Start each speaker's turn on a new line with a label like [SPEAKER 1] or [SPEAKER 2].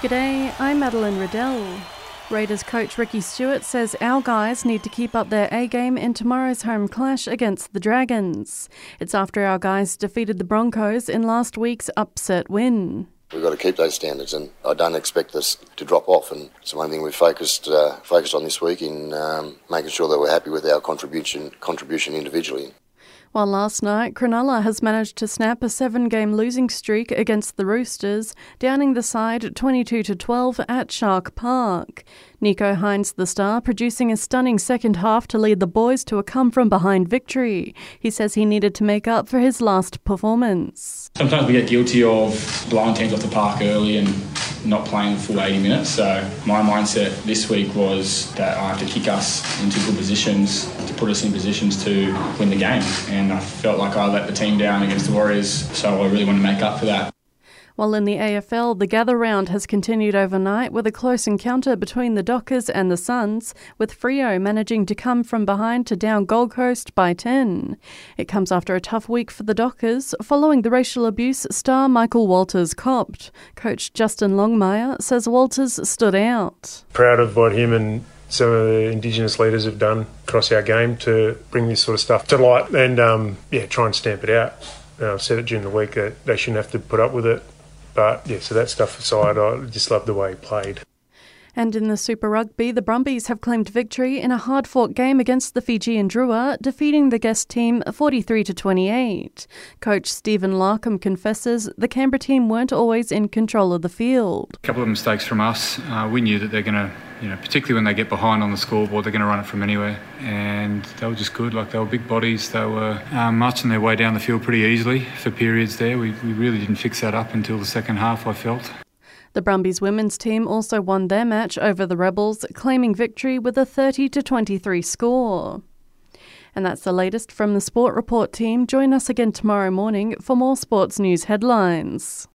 [SPEAKER 1] G'day, I'm Madeline Riddell. Raiders coach Ricky Stuart says our guys need to keep up their A game in tomorrow's home clash against the Dragons. It's after our guys defeated the Broncos in last week's upset win.
[SPEAKER 2] We've got to keep those standards, and I don't expect this to drop off. And it's one thing we've focused uh, focused on this week in um, making sure that we're happy with our contribution contribution individually.
[SPEAKER 1] While last night, Cronulla has managed to snap a seven game losing streak against the Roosters, downing the side 22 12 at Shark Park. Nicho Hynes, the star, producing a stunning second half to lead the boys to a come from behind victory. He says he needed to make up for his last performance.
[SPEAKER 3] Sometimes we get guilty of blowing teams off the park early and not playing the full 80 minutes. So my mindset this week was that I have to kick us into good positions to put us in positions to win the game. And I felt like I let the team down against the Warriors, so I really want to make up for that.
[SPEAKER 1] While in the AFL, the gather round has continued overnight with a close encounter between the Dockers and the Suns, with Freo managing to come from behind to down Gold Coast by 10. It comes after a tough week for the Dockers, following the racial abuse star Michael Walters copped. Coach Justin Longmuir says Walters stood out.
[SPEAKER 4] Proud of what him and some of the Indigenous leaders have done across our game to bring this sort of stuff to light and, um, yeah, try and stamp it out. I've said it during the week that they shouldn't have to put up with it. But yeah, so that stuff aside, I just love the way he played.
[SPEAKER 1] And in the Super Rugby, the Brumbies have claimed victory in a hard fought game against the Fijian Drua, defeating the guest team 43 to 28. Coach Stephen Larkham confesses the Canberra team weren't always in control of the field.
[SPEAKER 5] A couple of mistakes from us. Uh, we knew that they're going to, you know, particularly when they get behind on the scoreboard, they're going to run it from anywhere. And they were just good. Like they were big bodies. They were um, marching their way down the field pretty easily for periods there. We, we really didn't fix that up until the second half, I felt.
[SPEAKER 1] The Brumbies women's team also won their match over the Rebels, claiming victory with a 30 to 23 score. And that's the latest from the Sport Report team. Join us again tomorrow morning for more sports news headlines.